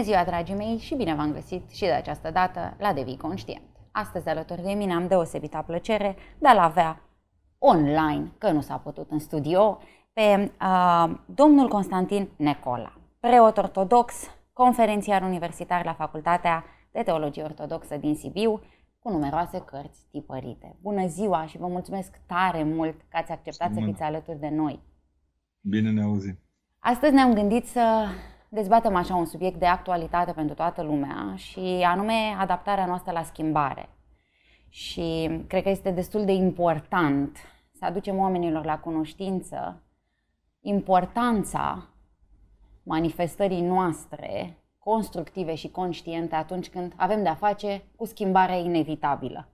Bună ziua, dragii mei, și bine v-am găsit și de această dată la Devii Conștient. Astăzi, alături de mine, am deosebită plăcere de a-l avea online, că nu s-a putut în studio, pe uh, domnul Constantin Necola, preot ortodox, conferențiar universitar la Facultatea de Teologie Ortodoxă din Sibiu, cu numeroase cărți tipărite. Bună ziua și vă mulțumesc tare mult că ați acceptat să fiți alături de noi. Bine ne auzim. Astăzi ne-am gândit să dezbatem așa un subiect de actualitate pentru toată lumea și anume adaptarea noastră la schimbare. Și cred că este destul de important să aducem oamenilor la cunoștință importanța manifestării noastre constructive și conștiente atunci când avem de-a face cu schimbarea inevitabilă.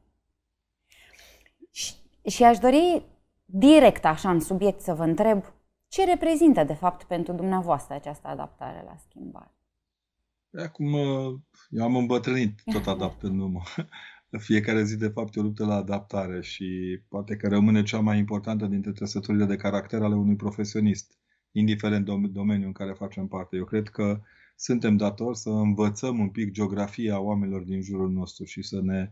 Și, și aș dori direct așa în subiect să vă întreb ce reprezintă, de fapt, pentru dumneavoastră această adaptare la schimbare? Acum, eu am îmbătrânit tot adaptându-mă. Fiecare zi, de fapt, e o luptă la adaptare și poate că rămâne cea mai importantă dintre trăsăturile de caracter ale unui profesionist, indiferent dom- domeniul în care facem parte. Eu cred că suntem datori să învățăm un pic geografia oamenilor din jurul nostru și să ne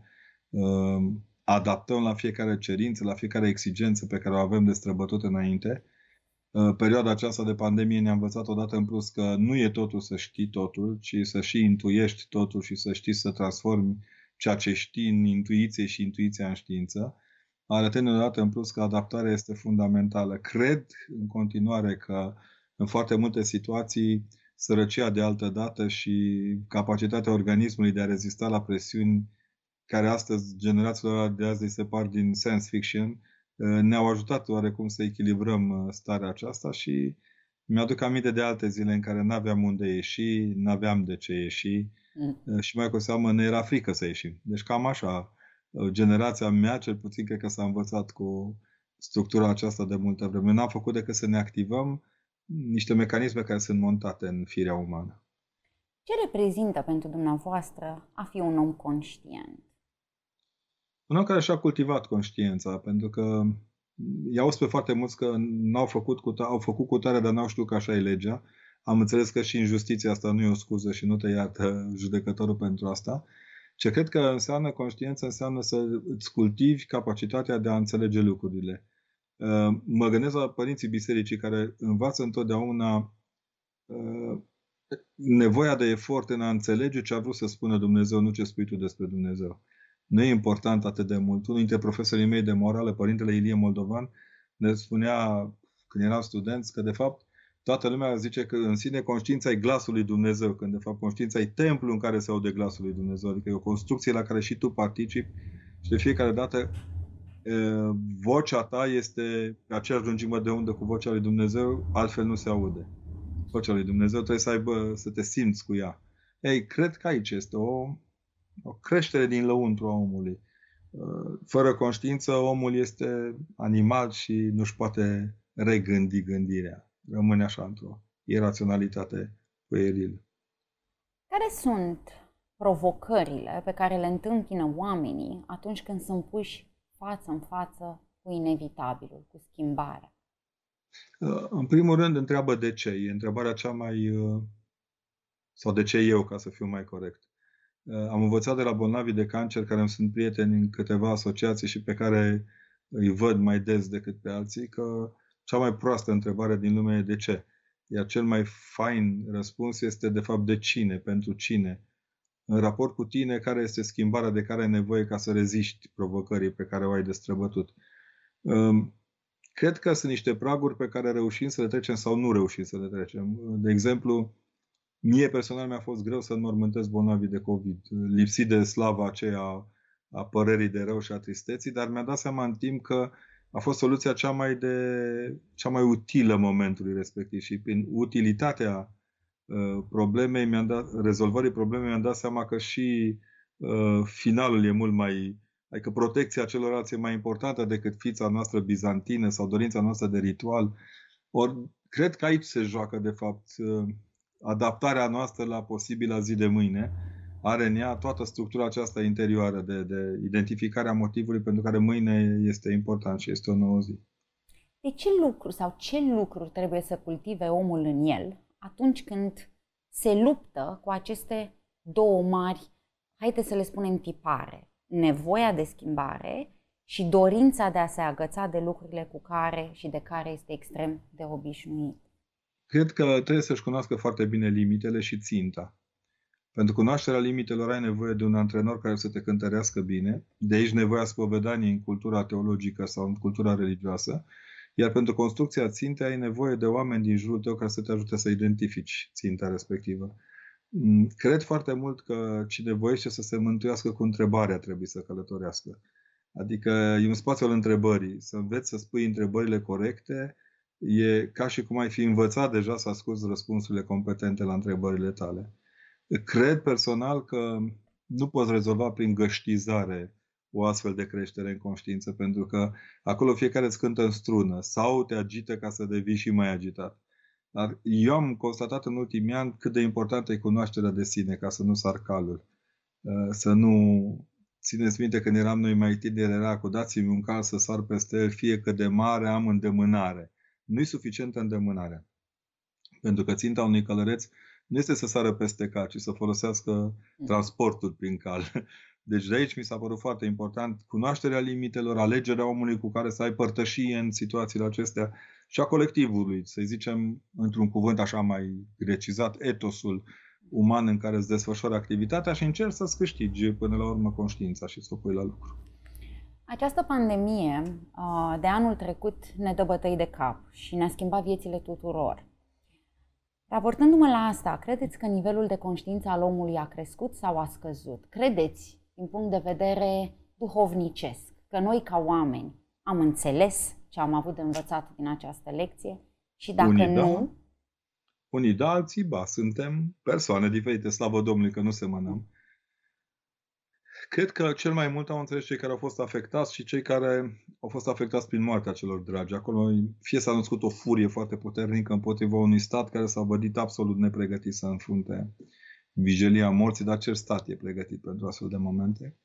uh, adaptăm la fiecare cerință, la fiecare exigență pe care o avem de străbătut înainte Uh, perioada aceasta de pandemie ne-a învățat odată în plus că nu e totul să știi totul, ci să și intuiești totul și să știi să transformi ceea ce știi în intuiție și intuiția în știință. Arătând odată în plus că adaptarea este fundamentală. Cred în continuare că în foarte multe situații sărăcia de altă dată și capacitatea organismului de a rezista la presiuni care astăzi generațiilor de azi se par din science fiction, Uh, ne-au ajutat oarecum să echilibrăm uh, starea aceasta și mi-aduc aminte de alte zile în care n-aveam unde ieși, n-aveam de ce ieși mm. Uh, și mai cu seamă ne era frică să ieșim. Deci cam așa, generația mea cel puțin cred că s-a învățat cu structura aceasta de multă vreme. N-am făcut decât să ne activăm niște mecanisme care sunt montate în firea umană. Ce reprezintă pentru dumneavoastră a fi un om conștient? Un om care și-a cultivat conștiința, pentru că i-au spus foarte mulți că n-au făcut cu au făcut cu tare, dar n-au știut că așa e legea. Am înțeles că și injustiția asta nu e o scuză și nu te iată judecătorul pentru asta. Ce cred că înseamnă conștiință, înseamnă să îți cultivi capacitatea de a înțelege lucrurile. Uh, mă gândesc la părinții bisericii care învață întotdeauna uh, nevoia de efort în a înțelege ce a vrut să spună Dumnezeu, nu ce spui tu despre Dumnezeu nu e important atât de mult. Unul dintre profesorii mei de morală, părintele Ilie Moldovan, ne spunea când eram studenți că de fapt toată lumea zice că în sine conștiința e glasul lui Dumnezeu, când de fapt conștiința e templul în care se aude glasul lui Dumnezeu, adică e o construcție la care și tu participi și de fiecare dată vocea ta este pe aceeași lungime de undă cu vocea lui Dumnezeu, altfel nu se aude. Vocea lui Dumnezeu trebuie să aibă, să te simți cu ea. Ei, cred că aici este o o creștere din lăuntru a omului. Uh, fără conștiință, omul este animal și nu-și poate regândi gândirea. Rămâne așa într-o iraționalitate puerilă. Care sunt provocările pe care le întâmpină oamenii atunci când sunt puși față în față cu inevitabilul, cu schimbarea? Uh, în primul rând, întreabă de ce. E întrebarea cea mai. Uh, sau de ce eu, ca să fiu mai corect. Uh, am învățat de la bolnavii de cancer, care îmi sunt prieteni în câteva asociații și pe care îi văd mai des decât pe alții, că cea mai proastă întrebare din lume e de ce. Iar cel mai fain răspuns este de fapt de cine, pentru cine. În raport cu tine, care este schimbarea de care ai nevoie ca să reziști provocării pe care o ai de străbătut. Um, cred că sunt niște praguri pe care reușim să le trecem sau nu reușim să le trecem. De exemplu, Mie personal mi-a fost greu să înmormântez bolnavii de COVID, lipsit de slava aceea a părerii de rău și a tristeții, dar mi-a dat seama în timp că a fost soluția cea mai, de, cea mai utilă momentului respectiv și prin utilitatea uh, problemei, mi-am dat, rezolvării problemei, mi-am dat seama că și uh, finalul e mult mai, adică protecția celorlalți e mai importantă decât fița noastră bizantină sau dorința noastră de ritual. Ori cred că aici se joacă, de fapt, uh, adaptarea noastră la posibila zi de mâine are în ea toată structura aceasta interioară de, de identificarea motivului pentru care mâine este important și este o nouă zi. De ce lucru sau ce lucruri trebuie să cultive omul în el atunci când se luptă cu aceste două mari, haideți să le spunem tipare, nevoia de schimbare și dorința de a se agăța de lucrurile cu care și de care este extrem de obișnuit. Cred că trebuie să-și cunoască foarte bine limitele și ținta. Pentru cunoașterea limitelor ai nevoie de un antrenor care să te cântărească bine, de aici nevoia spovedaniei în cultura teologică sau în cultura religioasă, iar pentru construcția țintei ai nevoie de oameni din jurul tău care să te ajute să identifici ținta respectivă. Mm, cred foarte mult că cine voiește să se mântuiască cu întrebarea trebuie să călătorească. Adică e un spațiu al întrebării. Să înveți să spui întrebările corecte e ca și cum ai fi învățat deja să asculți răspunsurile competente la întrebările tale. Cred personal că nu poți rezolva prin găștizare o astfel de creștere în conștiință, pentru că acolo fiecare îți cântă în strună sau te agită ca să devii și mai agitat. Dar eu am constatat în ultimii ani cât de importantă e cunoașterea de sine, ca să nu sar calul. Uh, să nu... Țineți minte, când eram noi mai tineri, era cu dați-mi un cal să sar peste el, fie că de mare am îndemânare. Nu e suficientă îndemânarea. Pentru că ținta unui călăreț nu este să sară peste cal, ci să folosească mm. transportul prin cal. Deci de aici mi s-a părut foarte important cunoașterea limitelor, alegerea omului cu care să ai părtășie în situațiile acestea și a colectivului, să zicem, într-un cuvânt așa mai grecizat, etosul uman în care îți desfășoară activitatea și încerci să-ți câștigi până la urmă conștiința și să o pui la lucru. Această pandemie de anul trecut ne dă bătăi de cap și ne-a schimbat viețile tuturor. Raportându-mă la asta, credeți că nivelul de conștiință al omului a crescut sau a scăzut? Credeți, din punct de vedere duhovnicesc, că noi ca oameni am înțeles ce am avut de învățat din această lecție și dacă Unii nu... Da. Unii da, alții ba. Suntem persoane diferite, slavă Domnului că nu semănăm. Cred că cel mai mult au înțeles cei care au fost afectați și cei care au fost afectați prin moartea celor dragi. Acolo fie s-a născut o furie foarte puternică împotriva unui stat care s-a vădit absolut nepregătit să înfrunte vigilia morții, dar ce stat e pregătit pentru astfel de momente.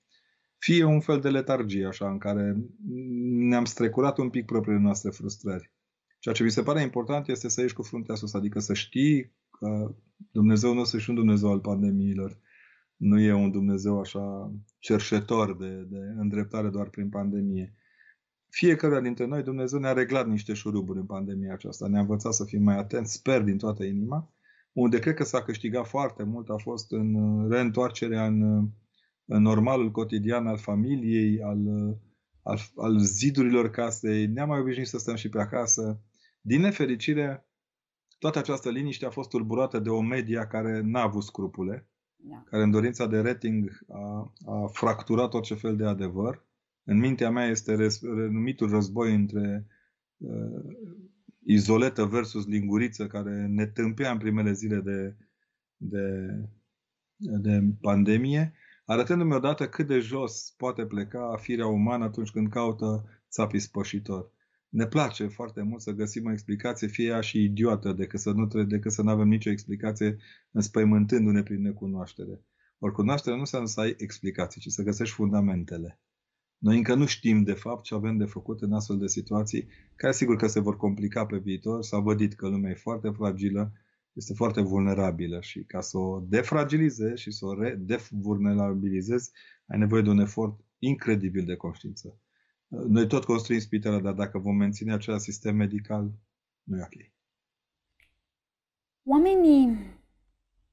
Fie un fel de letargie, așa, în care ne-am strecurat un pic propriile noastre frustrări. Ceea ce mi se pare important este să ieși cu fruntea sus, adică să știi că Dumnezeu nostru și un Dumnezeu al pandemiilor. Nu e un Dumnezeu așa cerșetor de, de îndreptare doar prin pandemie. Fiecare dintre noi, Dumnezeu ne-a reglat niște șuruburi în pandemia aceasta. Ne-a învățat să fim mai atenți, sper din toată inima. Unde cred că s-a câștigat foarte mult a fost în reîntoarcerea în, în normalul cotidian al familiei, al, al, al zidurilor casei. Ne-am mai obișnuit să stăm și pe acasă. Din nefericire, toată această liniște a fost tulburată de o media care n-a avut scrupule da. care în dorința de rating a, a fracturat orice fel de adevăr. În mintea mea este renumitul război între uh, izoletă versus linguriță, care ne tâmpea în primele zile de, de, de pandemie, arătându-mi odată cât de jos poate pleca firea umană atunci când caută țapii spășitor ne place foarte mult să găsim o explicație, fie ea și idiotă, decât să nu, decât să nu avem nicio explicație înspăimântându-ne prin necunoaștere. Ori cunoașterea nu înseamnă să ai explicații, ci să găsești fundamentele. Noi încă nu știm, de fapt, ce avem de făcut în astfel de situații, care sigur că se vor complica pe viitor. S-a vădit că lumea e foarte fragilă, este foarte vulnerabilă și ca să o defragilizezi și să o redevulnerabilizezi, ai nevoie de un efort incredibil de conștiință. Noi tot construim spitale, dar dacă vom menține acel sistem medical, nu e ok. Oamenii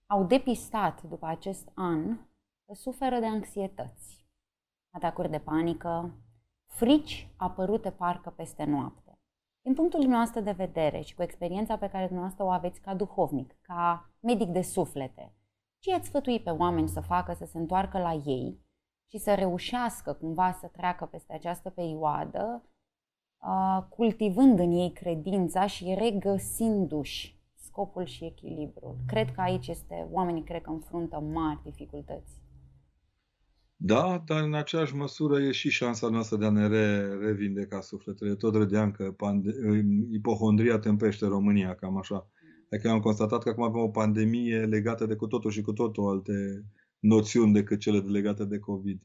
au depistat după acest an că suferă de anxietăți, atacuri de panică, frici apărute parcă peste noapte. Din punctul dumneavoastră de vedere și cu experiența pe care dumneavoastră o aveți ca duhovnic, ca medic de suflete, ce ați sfătui pe oameni să facă să se întoarcă la ei și să reușească cumva să treacă peste această perioadă, cultivând în ei credința și regăsindu-și scopul și echilibrul. Cred că aici este, oamenii cred că înfruntă mari dificultăți. Da, dar în aceeași măsură e și șansa noastră de a ne re, revindeca sufletele. Tot râdeam că pande- ipohondria tempește România, cam așa. Adică am constatat că acum avem o pandemie legată de cu totul și cu totul alte noțiuni decât cele legate de COVID.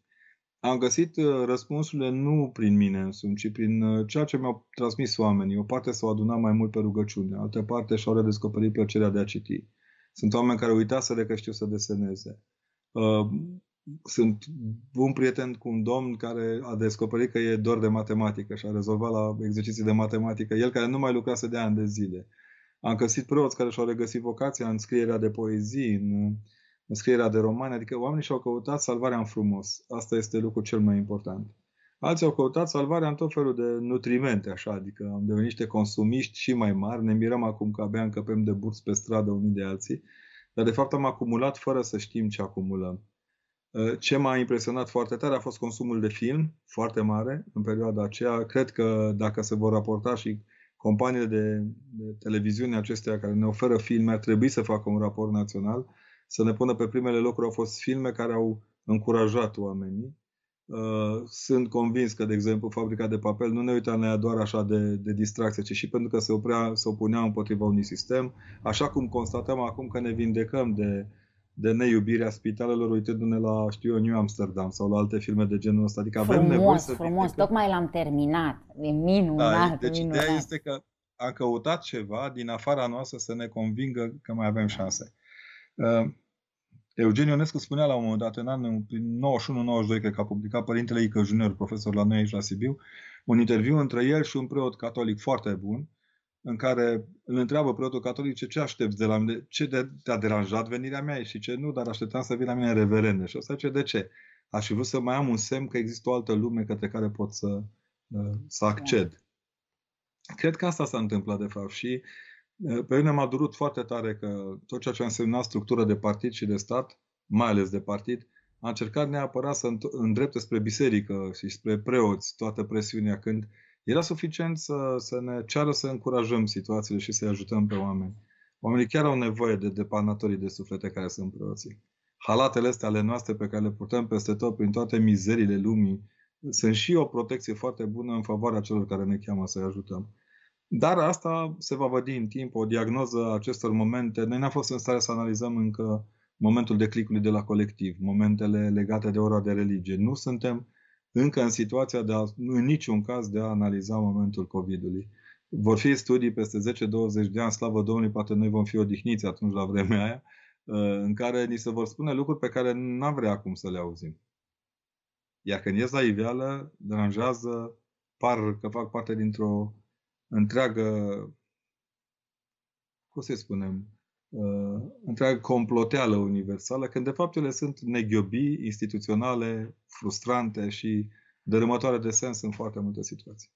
Am găsit uh, răspunsurile nu prin mine însumi, ci prin uh, ceea ce mi-au transmis oamenii. O parte s-au adunat mai mult pe rugăciune, altă parte și-au redescoperit plăcerea de a citi. Sunt oameni care uitaseră că știu să deseneze. Uh, sunt un prieten cu un domn care a descoperit că e doar de matematică și a rezolvat la exerciții de matematică. El care nu mai lucrase de ani de zile. Am găsit preoți care și-au regăsit vocația în scrierea de poezii, în, în scrierea de romani, adică oamenii și-au căutat salvarea în frumos. Asta este lucrul cel mai important. Alții au căutat salvarea în tot felul de nutrimente, așa, adică am devenit niște consumiști și mai mari. Ne mirăm acum că abia încăpem de burți pe stradă unii de alții, dar de fapt am acumulat fără să știm ce acumulăm. Uh, ce m-a impresionat foarte tare a fost consumul de film, foarte mare în perioada aceea. Cred că dacă se vor raporta și companiile de, de televiziune acestea care ne oferă filme, ar trebui să facă un raport național, să ne pună pe primele locuri. Au fost filme care au încurajat oamenii. Uh, sunt convins că, de exemplu, fabrica de papel nu ne uitam la ea doar așa de, de distracție, ci și pentru că se, oprea, se opunea împotriva unui sistem, așa cum constatăm acum că ne vindecăm de, de neiubirea spitalelor uitându-ne la, știu eu, New Amsterdam sau la alte filme de genul ăsta. Adică frumos, avem nevoie să frumos, vindecăm. tocmai l-am terminat. E minunat, da, Deci minunat. ideea este că am căutat ceva din afara noastră să ne convingă că mai avem șanse. Uh, Eugen Ionescu spunea la un moment dat, în anul 91-92, cred că a publicat Părintele Ică Junior, profesor la noi aici la Sibiu, un interviu între el și un preot catolic foarte bun, în care îl întreabă preotul catolic ce, ce aștepți de la mine, ce de, te-a deranjat venirea mea și ce nu, dar așteptam să vin la mine reverende. Și ăsta ce de ce? Aș fi vrut să mai am un semn că există o altă lume către care pot să, să acced. Cred că asta s-a întâmplat de fapt și pe mine m-a durut foarte tare că tot ceea ce a însemnat structură de partid și de stat, mai ales de partid, a încercat neapărat să îndrepte spre biserică și spre preoți toată presiunea când era suficient să, să ne ceară să încurajăm situațiile și să-i ajutăm pe oameni. Oamenii chiar au nevoie de depanatorii de suflete care sunt preoții. Halatele astea ale noastre pe care le purtăm peste tot, prin toate mizerile lumii, sunt și o protecție foarte bună în favoarea celor care ne cheamă să-i ajutăm. Dar asta se va vădi în timp, o diagnoză a acestor momente. Noi n-am fost în stare să analizăm încă momentul declicului de la colectiv, momentele legate de ora de religie. Nu suntem încă în situația de a, în niciun caz de a analiza momentul COVID-ului. Vor fi studii peste 10-20 de ani, slavă Domnului, poate noi vom fi odihniți atunci la vremea aia, uh, în care ni se vor spune lucruri pe care n-am vrea acum să le auzim. Iar când ies la iveală, deranjează, par că fac parte dintr-o întreagă, cum să spunem, uh, întreagă comploteală universală, când de fapt ele sunt neghiobii, instituționale, frustrante și dărâmătoare de sens în foarte multe situații.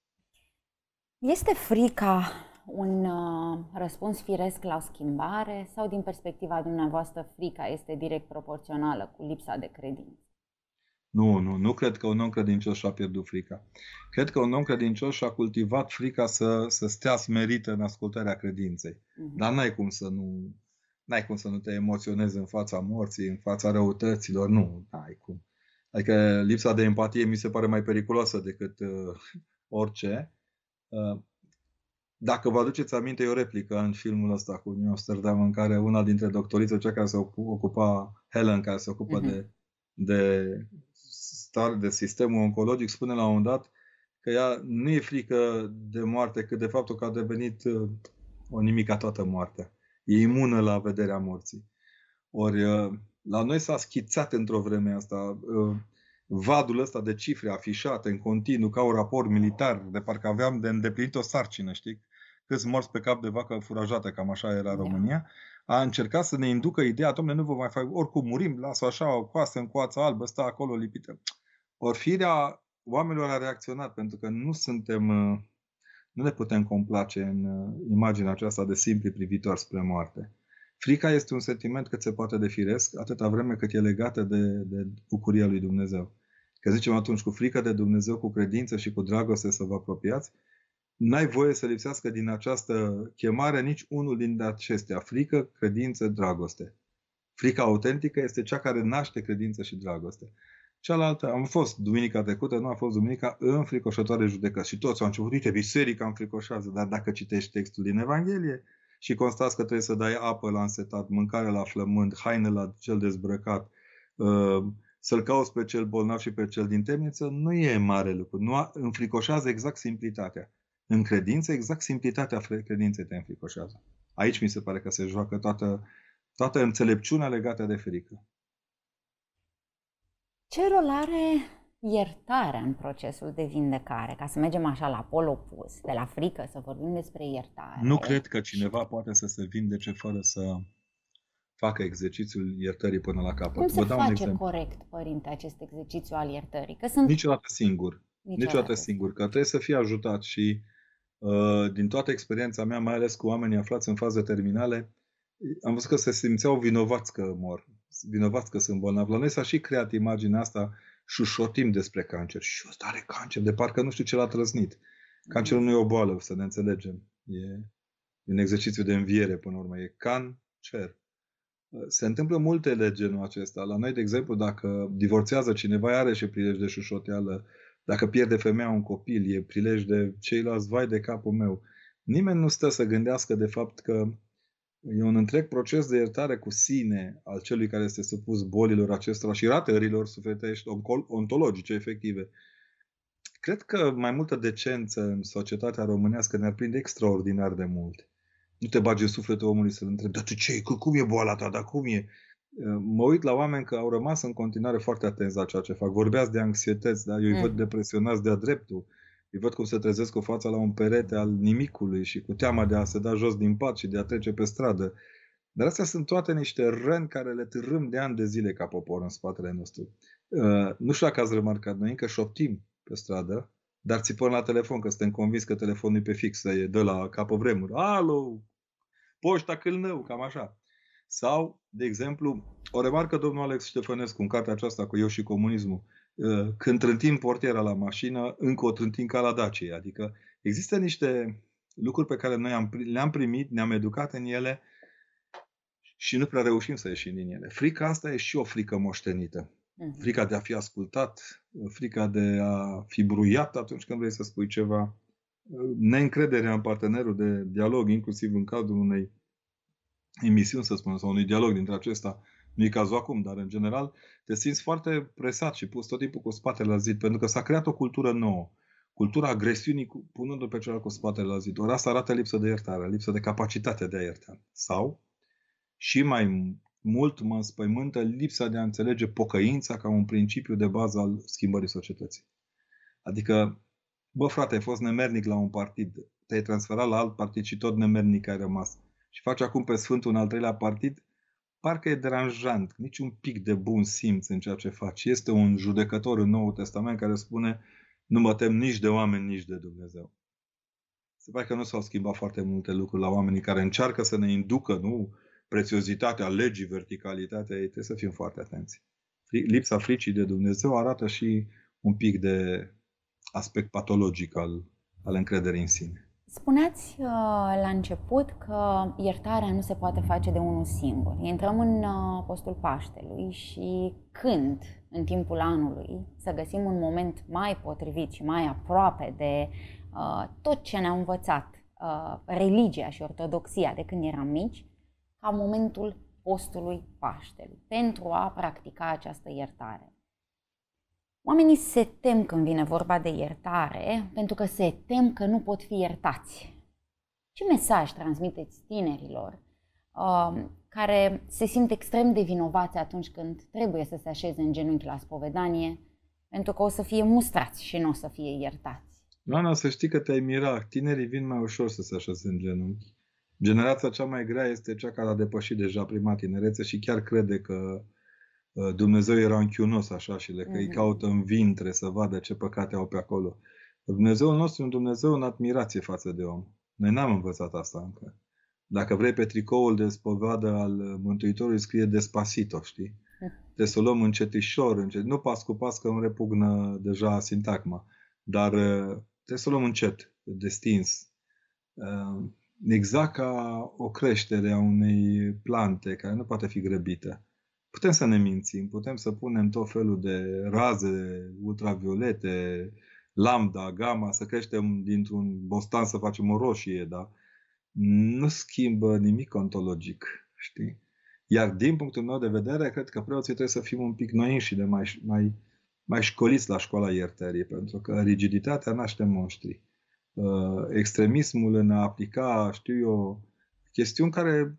Este frica un uh, răspuns firesc la o schimbare sau din perspectiva dumneavoastră frica este direct proporțională cu lipsa de credință? Nu, nu, nu cred că un om credincios și-a pierdut frica. Cred că un om credincios și-a cultivat frica să, să stea smerită în ascultarea credinței. Uh-huh. Dar n-ai cum să nu n-ai cum să nu te emoționezi în fața morții, în fața răutăților, nu, n-ai cum. Adică lipsa de empatie mi se pare mai periculoasă decât uh, orice. Uh, dacă vă aduceți aminte, e o replică în filmul ăsta cu New Amsterdam, în care una dintre doctorițe, cea care se ocupa, Helen, care se ocupă uh-huh. de, de stare, de sistemul oncologic, spune la un moment dat că ea nu e frică de moarte, cât de faptul că a devenit uh, o nimica toată moartea e imună la vederea morții. Ori uh, la noi s-a schițat într-o vreme asta uh, vadul ăsta de cifre afișate în continuu ca un raport militar, de parcă aveam de îndeplinit o sarcină, știi? Câți morți pe cap de vacă furajată, cam așa era da. România, a încercat să ne inducă ideea, domnule, nu vă mai fac, oricum murim, lasă așa o coastă în coață albă, stă acolo lipită. Ori firea oamenilor a reacționat, pentru că nu suntem uh, nu ne putem complace în uh, imaginea aceasta de simpli privitor spre moarte. Frica este un sentiment cât se poate de firesc, atâta vreme cât e legată de, de bucuria lui Dumnezeu. Că zicem atunci, cu frică de Dumnezeu, cu credință și cu dragoste să vă apropiați, n-ai voie să lipsească din această chemare nici unul din acestea. Frică, credință, dragoste. Frica autentică este cea care naște credință și dragoste. Cealaltă, am fost duminica trecută, nu a fost duminica înfricoșătoare judecăți. Și toți au început, uite, biserica înfricoșează, dar dacă citești textul din Evanghelie și constați că trebuie să dai apă la însetat, mâncare la flământ, haine la cel dezbrăcat, uh, să-l cauți pe cel bolnav și pe cel din temniță, nu e mare lucru. Nu înfricoșează exact simplitatea. În credință, exact simplitatea credinței te înfricoșează. Aici mi se pare că se joacă toată toată înțelepciunea legată de frică. Ce rol are iertarea în procesul de vindecare? Ca să mergem așa la pol opus, de la frică să vorbim despre iertare. Nu cred că cineva poate să se vindece fără să facă exercițiul iertării până la capăt. Cum se Vă dau face un exemplu. corect, părinte, acest exercițiu al iertării? Că sunt... Niciodată singur. Niciodată, Niciodată singur. Că trebuie să fie ajutat și uh, din toată experiența mea, mai ales cu oamenii aflați în faze terminale, am văzut că se simțeau vinovați că mor, vinovați că sunt bolnavi. La noi s-a și creat imaginea asta, șușotim despre cancer. Și ăsta are cancer, de parcă nu știu ce l-a trăznit. Cancerul nu e o boală, să ne înțelegem. E un exercițiu de înviere, până la urmă. E cancer. Se întâmplă multe de genul acesta. La noi, de exemplu, dacă divorțează cineva, are și prilej de șușoteală. Dacă pierde femeia un copil, e prilej de ceilalți, vai de capul meu. Nimeni nu stă să gândească de fapt că E un întreg proces de iertare cu sine al celui care este supus bolilor acestora și ratărilor sufletești ontologice efective. Cred că mai multă decență în societatea românească ne-ar prinde extraordinar de mult. Nu te bagi în sufletul omului să-l întrebi, dar tu ce cum e boala ta, dar cum e? Mă uit la oameni că au rămas în continuare foarte atenți la ceea ce fac. Vorbeați de anxietăți, dar eu îi mm. văd depresionați de-a dreptul. Îi văd cum se trezesc cu fața la un perete al nimicului și cu teama de a se da jos din pat și de a trece pe stradă. Dar astea sunt toate niște răni care le târâm de ani de zile ca popor în spatele nostru. Uh, nu știu dacă ați remarcat, noi încă șoptim pe stradă, dar țipăm la telefon, că suntem convins că telefonul e pe fix, e de la capă vremuri. Alo! Poșta Câlnău, cam așa. Sau, de exemplu, o remarcă domnul Alex Ștefănescu în cartea aceasta cu Eu și comunismul. Uh, când trântim portiera la mașină, încă o trântim ca la Dacia. Adică există niște lucruri pe care noi am, le-am primit, ne-am educat în ele și nu prea reușim să ieșim din ele. Frica asta e și o frică moștenită. Mhm. Frica de a fi ascultat, frica de a fi bruiat atunci când vrei să spui ceva, neîncrederea în partenerul de dialog, inclusiv în cadrul unei emisiuni, să spunem, sau unui dialog dintre acesta, nu e cazul acum, dar în general te simți foarte presat și pus tot timpul cu spatele la zid, pentru că s-a creat o cultură nouă. Cultura agresiunii punându-l pe celălalt cu spatele la zid. Ori asta arată lipsă de iertare, lipsă de capacitate de a ierta. Sau, și mai mult mă înspăimântă lipsa de a înțelege pocăința ca un principiu de bază al schimbării societății. Adică, bă frate, ai fost nemernic la un partid, te-ai transferat la alt partid și tot nemernic ai rămas. Și faci acum pe Sfântul un al treilea partid, parcă e deranjant, niciun pic de bun simț în ceea ce faci. Este un judecător în Noul Testament care spune nu mă tem nici de oameni, nici de Dumnezeu. Se pare că nu s-au schimbat foarte multe lucruri la oamenii care încearcă să ne inducă, nu? Prețiozitatea legii, verticalitatea ei, trebuie să fim foarte atenți. Lipsa fricii de Dumnezeu arată și un pic de aspect patologic al, al încrederii în sine. Spuneați uh, la început că iertarea nu se poate face de unul singur. Intrăm în uh, postul Paștelui și când, în timpul anului, să găsim un moment mai potrivit și mai aproape de uh, tot ce ne-a învățat uh, religia și ortodoxia de când eram mici, ca momentul postului Paștelui, pentru a practica această iertare. Oamenii se tem când vine vorba de iertare pentru că se tem că nu pot fi iertați. Ce mesaj transmiteți tinerilor uh, care se simt extrem de vinovați atunci când trebuie să se așeze în genunchi la spovedanie pentru că o să fie mustrați și nu o să fie iertați? Oana, să știi că te-ai mirat. Tinerii vin mai ușor să se așeze în genunchi. Generația cea mai grea este cea care a depășit deja prima tinerețe și chiar crede că Uh, Dumnezeu era închiunos așa și le că îi mhm. caută în vintre să vadă ce păcate au pe acolo. Dumnezeul nostru e un Dumnezeu în admirație față de om. Noi n-am învățat asta încă. Dacă vrei pe tricoul de spovadă al Mântuitorului scrie Despacito, știi? Trebuie să o luăm încetișor, încet. nu pas cu pas că îmi repugnă deja sintagma, dar uh, trebuie să o luăm încet, destins. Uh, exact ca o creștere a unei plante care nu poate fi grăbită. Putem să ne mințim, putem să punem tot felul de raze ultraviolete, lambda, gamma, să creștem dintr-un bostan să facem o roșie, dar nu schimbă nimic ontologic, știi? Iar din punctul meu de vedere, cred că preoții trebuie să fim un pic noi și de mai, mai, mai școliți la școala iertării, pentru că rigiditatea naște monștri. Uh, extremismul în a aplica, știu eu, chestiuni care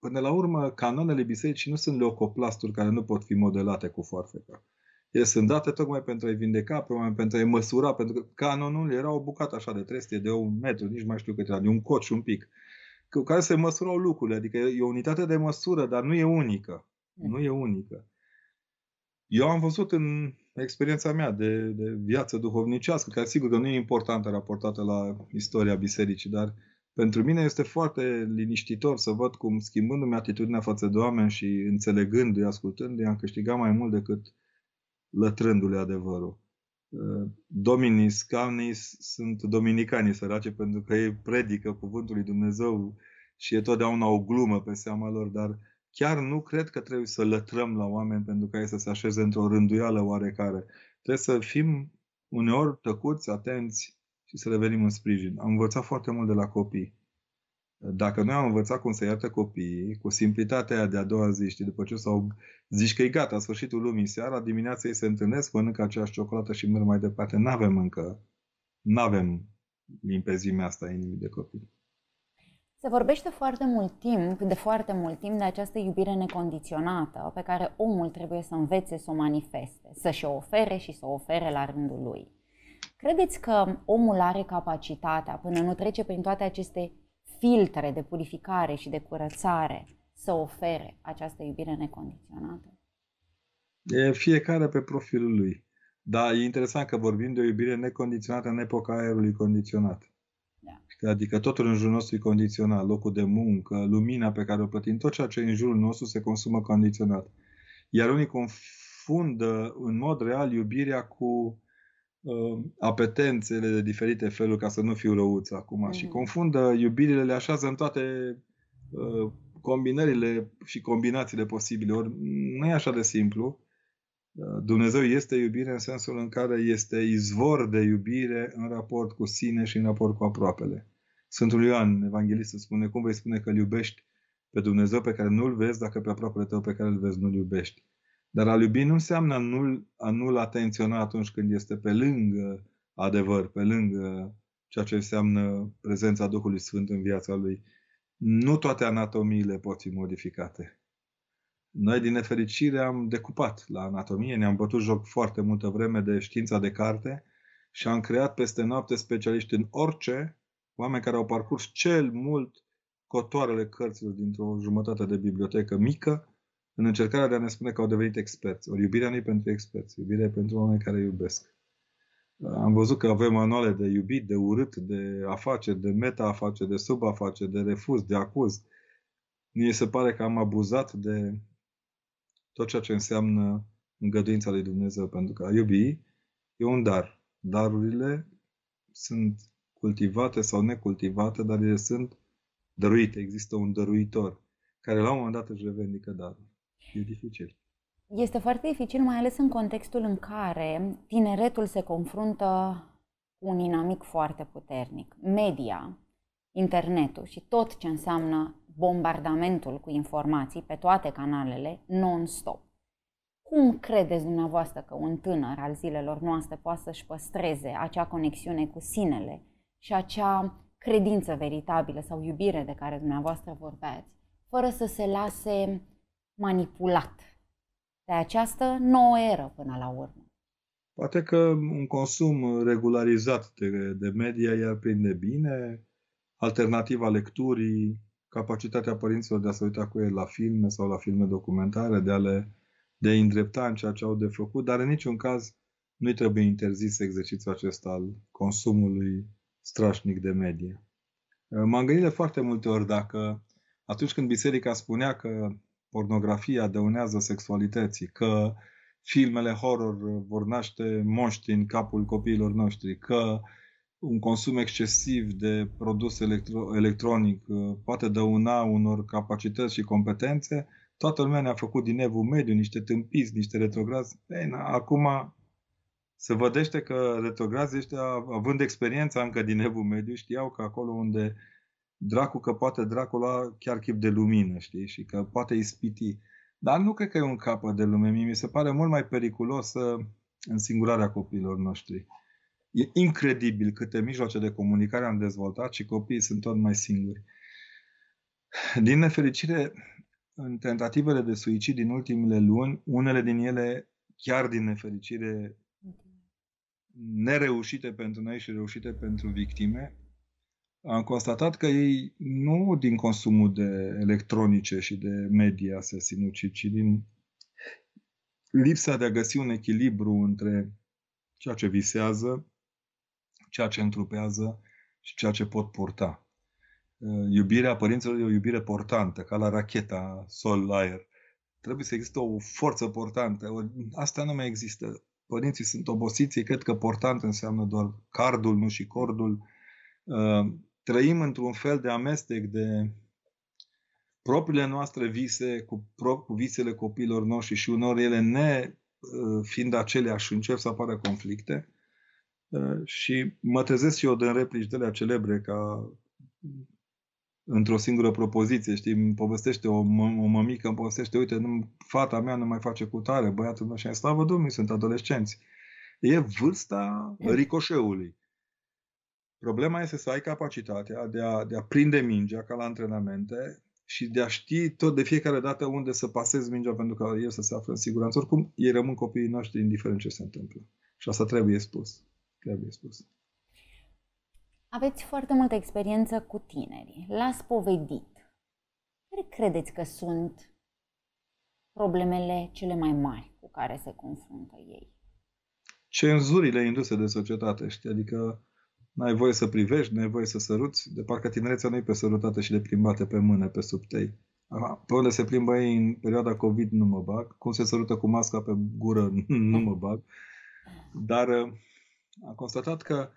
până la urmă, canonele bisericii nu sunt leucoplasturi care nu pot fi modelate cu foarfeca. Ele sunt date tocmai pentru a-i vindeca, probabil pentru a-i măsura, pentru că canonul era o bucată așa de trestie, de un metru, nici mai știu cât era, de un coci un pic, cu care se măsurau lucrurile. Adică e o unitate de măsură, dar nu e unică. Nu e unică. Eu am văzut în experiența mea de, de viață duhovnicească, care sigur că nu e importantă raportată la istoria bisericii, dar pentru mine este foarte liniștitor să văd cum, schimbându-mi atitudinea față de oameni și înțelegându-i, ascultându-i, am câștigat mai mult decât lătrându-le adevărul. Dominii scalnis sunt dominicanii sărace pentru că ei predică cuvântul lui Dumnezeu și e totdeauna o glumă pe seama lor, dar chiar nu cred că trebuie să lătrăm la oameni pentru ca ei să se așeze într-o rânduială oarecare. Trebuie să fim uneori tăcuți, atenți și să le venim în sprijin. Am învățat foarte mult de la copii. Dacă noi am învățat cum să iartă copiii, cu simplitatea aia de a doua zi, știi, după ce s-au zici că e gata, sfârșitul lumii, seara, dimineața ei se întâlnesc, mănâncă aceeași ciocolată și merg mai departe. N-avem încă, n-avem limpezimea asta a inimii de copii. Se vorbește foarte mult timp, de foarte mult timp, de această iubire necondiționată pe care omul trebuie să învețe să o manifeste, să-și o ofere și să o ofere la rândul lui. Credeți că omul are capacitatea, până nu trece prin toate aceste filtre de purificare și de curățare, să ofere această iubire necondiționată? E fiecare pe profilul lui. Dar e interesant că vorbim de o iubire necondiționată în epoca aerului condiționat. Da. Adică totul în jurul nostru e condiționat, locul de muncă, lumina pe care o plătim, tot ceea ce e în jurul nostru se consumă condiționat. Iar unii confundă în mod real iubirea cu uh, apetențele de diferite feluri, ca să nu fiu răuț acum, mm. și confundă iubirile, le așează în toate uh, combinările și combinațiile posibile. Ori nu e așa de simplu. Uh, Dumnezeu este iubire în sensul în care este izvor de iubire în raport cu sine și în raport cu aproapele. Sfântul Ioan, evanghelistul, spune cum vei spune că îl iubești pe Dumnezeu pe care nu-l vezi dacă pe aproapele tău pe care îl vezi nu-l iubești. Dar a iubi nu înseamnă a nu-l, a nu-l atenționa atunci când este pe lângă adevăr, pe lângă ceea ce înseamnă prezența Duhului Sfânt în viața lui. Nu toate anatomiile pot fi modificate. Noi, din nefericire, am decupat la anatomie, ne-am bătut joc foarte multă vreme de știința de carte și am creat peste noapte specialiști în orice, oameni care au parcurs cel mult cotoarele cărților dintr-o jumătate de bibliotecă mică, în încercarea de a ne spune că au devenit experți. Ori iubirea nu e pentru experți, iubirea e pentru oameni care iubesc. Am văzut că avem manuale de iubit, de urât, de afaceri, de meta-afaceri, de subafaceri, de refuz, de acuz. Mie se pare că am abuzat de tot ceea ce înseamnă îngăduința lui Dumnezeu, pentru că a iubi e un dar. Darurile sunt cultivate sau necultivate, dar ele sunt dăruite. Există un dăruitor care la un moment dat își revendică darul. E dificil. Este foarte dificil, mai ales în contextul în care tineretul se confruntă cu un inamic foarte puternic. Media, internetul și tot ce înseamnă bombardamentul cu informații pe toate canalele, non-stop. Cum credeți dumneavoastră că un tânăr al zilelor noastre poate să-și păstreze acea conexiune cu sinele și acea credință veritabilă sau iubire de care dumneavoastră vorbeați, fără să se lase manipulat de această nouă eră până la urmă? Poate că un consum regularizat de, de media i-ar prinde bine, alternativa lecturii, capacitatea părinților de a se uita cu ei la filme sau la filme documentare, de a le de a îndrepta în ceea ce au de făcut, dar în niciun caz nu-i trebuie interzis exercițiul acesta al consumului strașnic de media. M-am gândit de foarte multe ori dacă atunci când biserica spunea că pornografia dăunează sexualității, că filmele horror vor naște moști în capul copiilor noștri, că un consum excesiv de produs electro- electronic uh, poate dăuna unor capacități și competențe, toată lumea ne-a făcut din evul mediu niște tâmpiți, niște retrograzi. Ei, na, acum se vădește că retrograzii ăștia, având experiența încă din evul mediu, știau că acolo unde dracu că poate dracul chiar chip de lumină, știi, și că poate ispiti. Dar nu cred că e un capăt de lume. Mie mi se pare mult mai periculos în singurarea copiilor noștri. E incredibil câte mijloace de comunicare am dezvoltat și copiii sunt tot mai singuri. Din nefericire, în tentativele de suicid din ultimele luni, unele din ele, chiar din nefericire, nereușite pentru noi și reușite pentru victime, am constatat că ei nu din consumul de electronice și de media se sinucid, ci din lipsa de a găsi un echilibru între ceea ce visează, ceea ce întrupează și ceea ce pot purta. Uh, iubirea părinților e o iubire portantă, ca la racheta sol-aer. Trebuie să există o forță portantă. Asta nu mai există. Părinții sunt obosiți, cred că portant înseamnă doar cardul, nu și cordul. Uh, trăim într-un fel de amestec de propriile noastre vise cu, cu visele copiilor noștri și unor ele ne uh, fiind aceleași, încep să apară conflicte. Și mă trezesc și eu din replici de la celebre ca într-o singură propoziție, știi, îmi povestește o, o mămică, îmi povestește, uite, nu, fata mea nu mai face cu tare, băiatul meu, și am slavă Domnului, sunt adolescenți. E vârsta ricoșeului. Problema este să ai capacitatea de a, de a prinde mingea ca la antrenamente și de a ști tot de fiecare dată unde să pasezi mingea pentru că el să se află în siguranță. Oricum, ei rămân copiii noștri indiferent ce se întâmplă. Și asta trebuie spus. Trebuie spus. Aveți foarte multă experiență cu tinerii. L-ați spovedit. Care credeți că sunt problemele cele mai mari cu care se confruntă ei? Cenzurile induse de societate, știi? Adică n-ai voie să privești, n-ai voie să săruți, de parcă tinerețea nu e pe sărutate și de plimbate pe mână, pe sub tei. Pe unde se plimbă ei în perioada COVID nu mă bag, cum se sărută cu masca pe gură nu mă bag, dar uh, am constatat că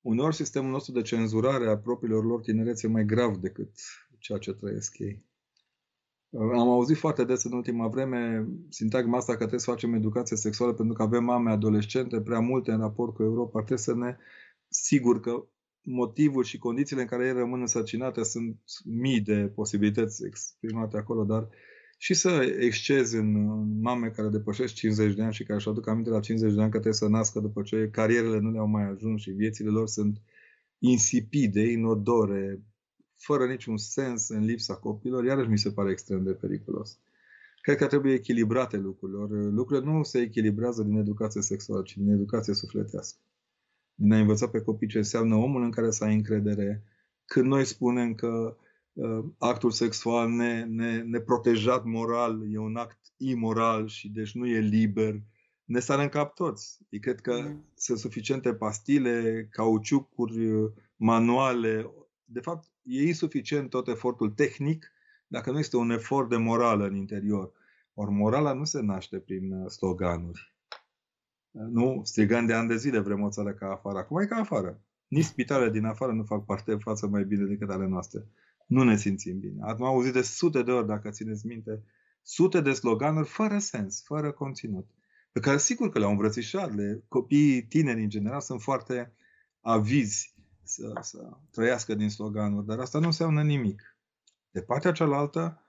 Uneori sistemul nostru de cenzurare a propriilor lor tinerețe e mai grav decât ceea ce trăiesc ei. Am auzit foarte des în ultima vreme sintagma asta că trebuie să facem educație sexuală pentru că avem mame adolescente prea multe în raport cu Europa. Trebuie să ne sigur că motivul și condițiile în care ei rămân însărcinate sunt mii de posibilități exprimate acolo, dar și să excezi în mame care depășesc 50 de ani și care își aduc aminte la 50 de ani că trebuie să nască după ce carierele nu le-au mai ajuns și viețile lor sunt insipide, inodore, fără niciun sens în lipsa copilor, iarăși mi se pare extrem de periculos. Cred că trebuie echilibrate lucrurile. Lucrurile nu se echilibrează din educație sexuală, ci din educație sufletească. Din a învăța pe copii ce înseamnă omul în care să ai încredere. Când noi spunem că Uh, actul sexual ne, ne, neprotejat moral e un act imoral și deci nu e liber, ne sare în cap toți. Eu cred că mm. sunt suficiente pastile, cauciucuri, manuale. De fapt, e insuficient tot efortul tehnic dacă nu este un efort de morală în interior. Ori morala nu se naște prin uh, sloganuri. Nu, strigând de ani de zile vrem o țară ca afară. Acum e ca afară. Nici spitalele din afară nu fac parte în față mai bine decât ale noastre nu ne simțim bine. Am auzit de sute de ori, dacă țineți minte, sute de sloganuri fără sens, fără conținut, pe care sigur că le-au îmbrățișat. Le, copiii tineri, în general, sunt foarte avizi să, să trăiască din sloganuri, dar asta nu înseamnă nimic. De partea cealaltă,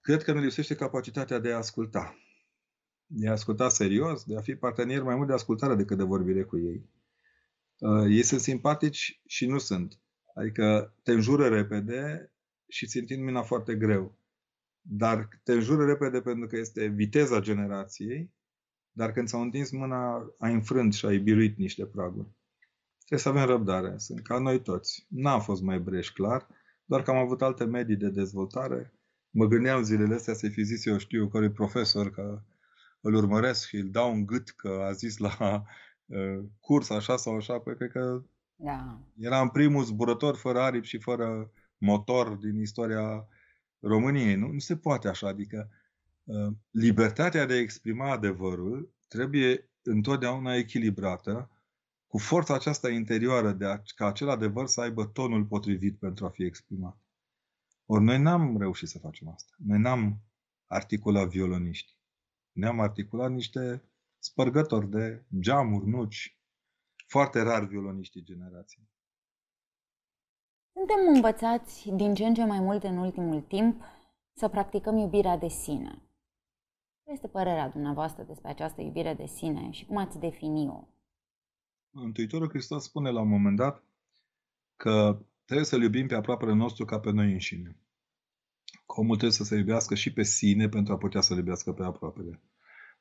cred că ne lipsește capacitatea de a asculta. De a asculta serios, de a fi partener mai mult de ascultare decât de vorbire cu ei. Uh, ei sunt simpatici și nu sunt. Adică te înjură repede și ți întind mina foarte greu. Dar te înjură repede pentru că este viteza generației, dar când s-au întins mâna, ai înfrânt și ai biruit niște praguri. Trebuie să avem răbdare. Sunt ca noi toți. N-am fost mai breș, clar, doar că am avut alte medii de dezvoltare. Mă gândeam zilele astea să-i fi zis eu știu cărui profesor că îl urmăresc și îl dau un gât că a zis la uh, curs așa sau așa, păi cred că da. Eram primul zburător fără aripi și fără motor din istoria României. Nu, nu se poate așa. Adică uh, libertatea de a exprima adevărul trebuie întotdeauna echilibrată cu forța aceasta interioară de a, ca acel adevăr să aibă tonul potrivit pentru a fi exprimat. Ori noi n-am reușit să facem asta. Noi n-am articulat violoniști. Ne-am articulat niște spărgători de geamuri, nuci, foarte rar violoniștii generației. Suntem învățați din ce în ce mai mult în ultimul timp să practicăm iubirea de sine. Care este părerea dumneavoastră despre această iubire de sine și cum ați defini-o? Mântuitorul Hristos spune la un moment dat că trebuie să-L iubim pe aproapele nostru ca pe noi înșine. Că omul trebuie să se iubească și pe sine pentru a putea să-l iubească pe aproapele.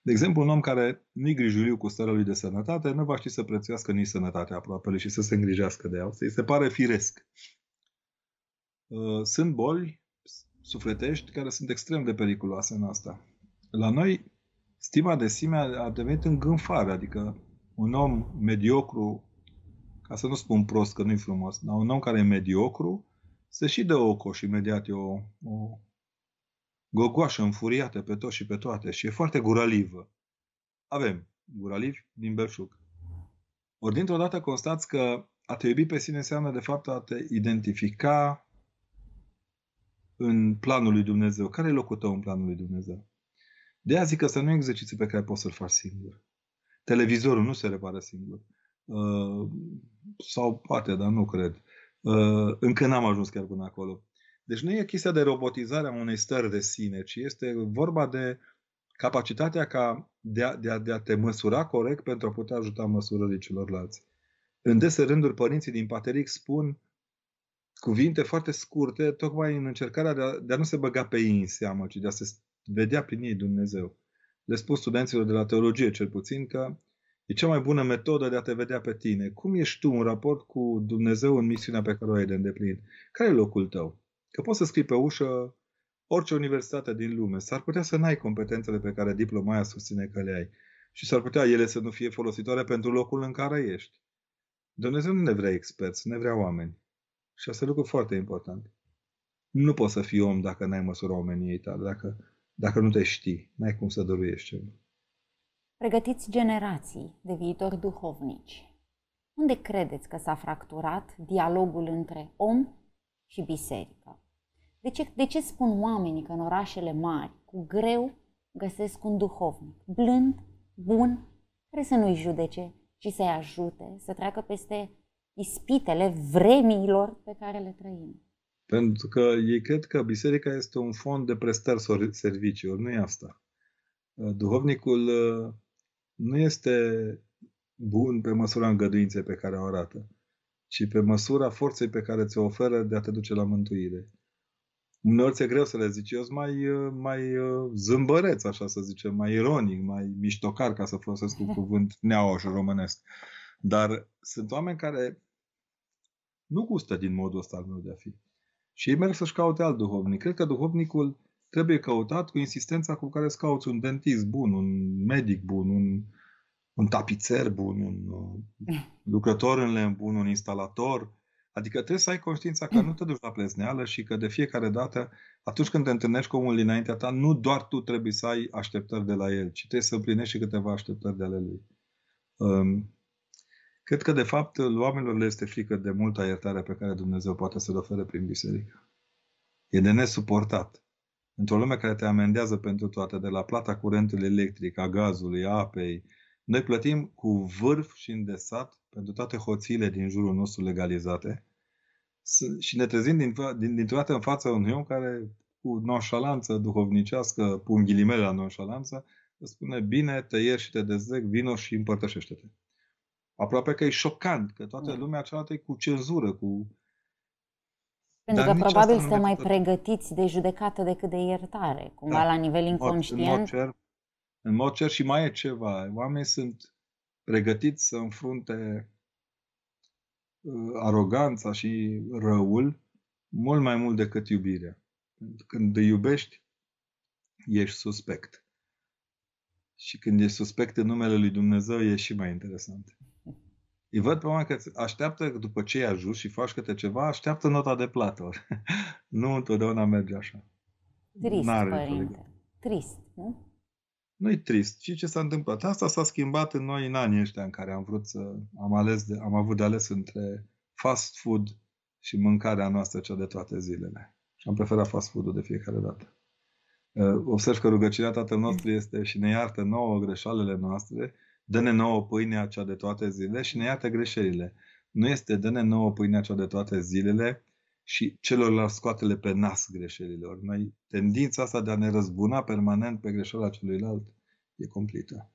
De exemplu, un om care nu-i grijuliu cu starea lui de sănătate, nu va ști să prețuiască nici sănătatea aproapele și să se îngrijească de ea. Să-i se pare firesc. Uh, sunt boli sufletești care sunt extrem de periculoase în asta. La noi, stima de sine a devenit îngânfare, adică un om mediocru, ca să nu spun prost, că nu-i frumos, dar un om care e mediocru, se și dă o coș imediat, e o, o gogoașă înfuriată pe toți și pe toate și e foarte guralivă. Avem guralivi din belșug. Ori dintr-o dată constați că a te iubi pe sine înseamnă de fapt a te identifica în planul lui Dumnezeu. Care e locul tău în planul lui Dumnezeu? De aia zic că să nu e exercițiu pe care poți să-l faci singur. Televizorul nu se repară singur. Uh, sau poate, dar nu cred. Uh, încă n-am ajuns chiar până acolo. Deci nu e chestia de robotizare a unei stări de sine, ci este vorba de capacitatea ca de a, de, a, de a te măsura corect pentru a putea ajuta măsurării celorlalți. În dese rânduri, părinții din Pateric spun cuvinte foarte scurte, tocmai în încercarea de a, de a nu se băga pe ei în seamă, ci de a se vedea prin ei Dumnezeu. Le spun studenților de la teologie, cel puțin, că e cea mai bună metodă de a te vedea pe tine. Cum ești tu în raport cu Dumnezeu în misiunea pe care o ai de îndeplinit? Care e locul tău? Că poți să scrii pe ușă orice universitate din lume. S-ar putea să n-ai competențele pe care diploma aia susține că le ai. Și s-ar putea ele să nu fie folositoare pentru locul în care ești. Dumnezeu nu ne vrea experți, ne vrea oameni. Și asta e lucru foarte important. Nu poți să fii om dacă n-ai măsura omeniei tale, dacă, dacă nu te știi, n-ai cum să dăruiești ceva. Pregătiți generații de viitori duhovnici. Unde credeți că s-a fracturat dialogul între om și biserică? De ce, de ce spun oamenii că în orașele mari, cu greu, găsesc un duhovnic, blând, bun, care să nu-i judece, ci să-i ajute să treacă peste ispitele vremilor pe care le trăim? Pentru că ei cred că biserica este un fond de prestări servicii, ori nu e asta. Duhovnicul uh, nu este bun pe măsura îngăduinței pe care o arată, ci pe măsura forței pe care ți-o oferă de a te duce la mântuire. Uneori ți-e greu să le zici, eu sunt mai, uh, mai uh, zâmbăreț, așa să zicem, mai ironic, mai miștocar, ca să folosesc un cuvânt neaoș românesc. Dar sunt oameni care nu gustă din modul ăsta al meu de a fi. Și ei merg să-și caute alt duhovnic. Cred că duhovnicul trebuie căutat cu insistența cu care îți cauți un dentist bun, un medic bun, un, un tapițer bun, un uh, lucrător în lemn bun, un instalator, Adică trebuie să ai conștiința că nu te duci la plezneală și că de fiecare dată, atunci când te întâlnești cu omul dinaintea ta, nu doar tu trebuie să ai așteptări de la el, ci trebuie să împlinești și câteva așteptări de ale lui. Um, cred că, de fapt, oamenilor le este frică de multa iertare pe care Dumnezeu poate să-l ofere prin biserică. E de nesuportat. Într-o lume care te amendează pentru toate, de la plata curentului electric, a gazului, a apei, noi plătim cu vârf și îndesat pentru toate hoțiile din jurul nostru legalizate și ne trezim din, din, dintr-o dată în fața unui om care cu nonșalanță duhovnicească, pun ghilimele la nonșalanță, îți spune, bine, te ieri și te dezleg, vino și împărtășește-te. Aproape că e șocant, că toată da. lumea cealaltă e cu cenzură, cu... Pentru Dar că probabil suntem mai pregătiți de judecată decât de iertare, cumva da. la nivel inconștient. În mod, cer, în mod cer și mai e ceva. Oamenii sunt pregătiți să înfrunte uh, aroganța și răul mult mai mult decât iubirea. Când îi iubești, ești suspect. Și când ești suspect în numele lui Dumnezeu, e și mai interesant. Îi văd pe oameni că așteaptă, după ce i ajuns și faci câte ceva, așteaptă nota de plată. nu întotdeauna merge așa. Trist, N-are părinte. Trist, nu? nu-i trist. Și ce s-a întâmplat? Asta s-a schimbat în noi în anii ăștia în care am vrut să am, ales de, am avut de ales între fast food și mâncarea noastră cea de toate zilele. Și am preferat fast food-ul de fiecare dată. Uh, observ că rugăciunea Tatăl nostru este și ne iartă nouă greșalele noastre, dă-ne nouă pâinea cea de toate zilele și ne iartă greșelile. Nu este dă-ne nouă pâinea cea de toate zilele, și celorlalți scoatele pe nas greșelilor. Noi, tendința asta de a ne răzbuna permanent pe greșeala celuilalt e completă.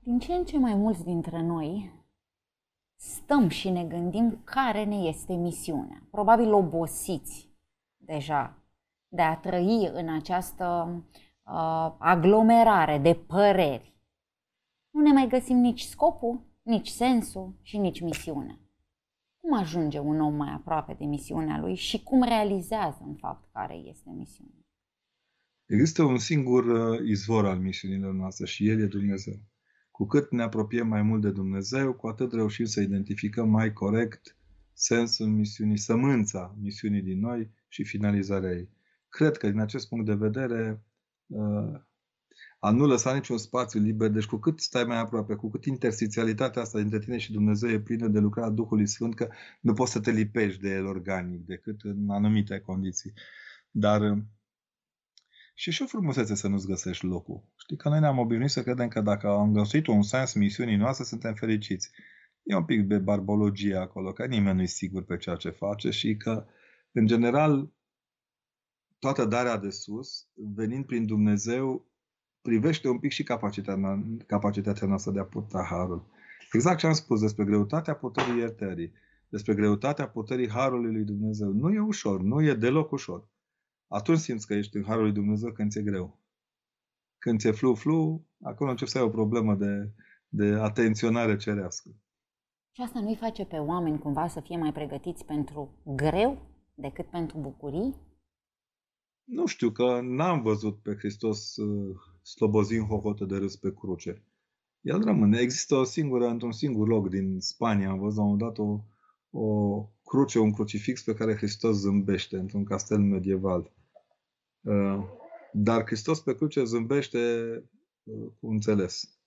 Din ce în ce mai mulți dintre noi stăm și ne gândim care ne este misiunea. Probabil obosiți deja de a trăi în această uh, aglomerare de păreri, nu ne mai găsim nici scopul, nici sensul și nici misiunea. Cum ajunge un om mai aproape de misiunea lui și cum realizează în fapt care este misiunea? Există un singur uh, izvor al misiunilor noastre și El e Dumnezeu. Cu cât ne apropiem mai mult de Dumnezeu, cu atât reușim să identificăm mai corect sensul misiunii, sămânța misiunii din noi și finalizarea ei. Cred că din acest punct de vedere uh, a nu lăsa niciun spațiu liber, deci cu cât stai mai aproape, cu cât interstițialitatea asta dintre tine și Dumnezeu e plină de lucrarea Duhului Sfânt, că nu poți să te lipești de el organic decât în anumite condiții. Dar uh, și și o frumusețe să nu-ți găsești locul. Știi că noi ne-am obișnuit să credem că dacă am găsit un sens misiunii noastre, suntem fericiți. E un pic de barbologie acolo, că nimeni nu e sigur pe ceea ce face și că, în general, toată darea de sus, venind prin Dumnezeu, privește un pic și capacitatea, capacitatea noastră de a purta harul. Exact ce am spus despre greutatea puterii iertării, despre greutatea puterii harului lui Dumnezeu. Nu e ușor, nu e deloc ușor. Atunci simți că ești în harul lui Dumnezeu când ți-e greu. Când ți-e flu-flu, acolo începi să ai o problemă de, de atenționare cerească. Și asta nu-i face pe oameni cumva să fie mai pregătiți pentru greu decât pentru bucurii? Nu știu, că n-am văzut pe Hristos uh, slobozind hohotă de râs pe cruce. El rămâne. Există o singură, într-un singur loc din Spania, am văzut la un dat o, o cruce, un crucifix pe care Hristos zâmbește într-un castel medieval. Uh, dar Hristos pe cruce zâmbește uh, cu înțeles.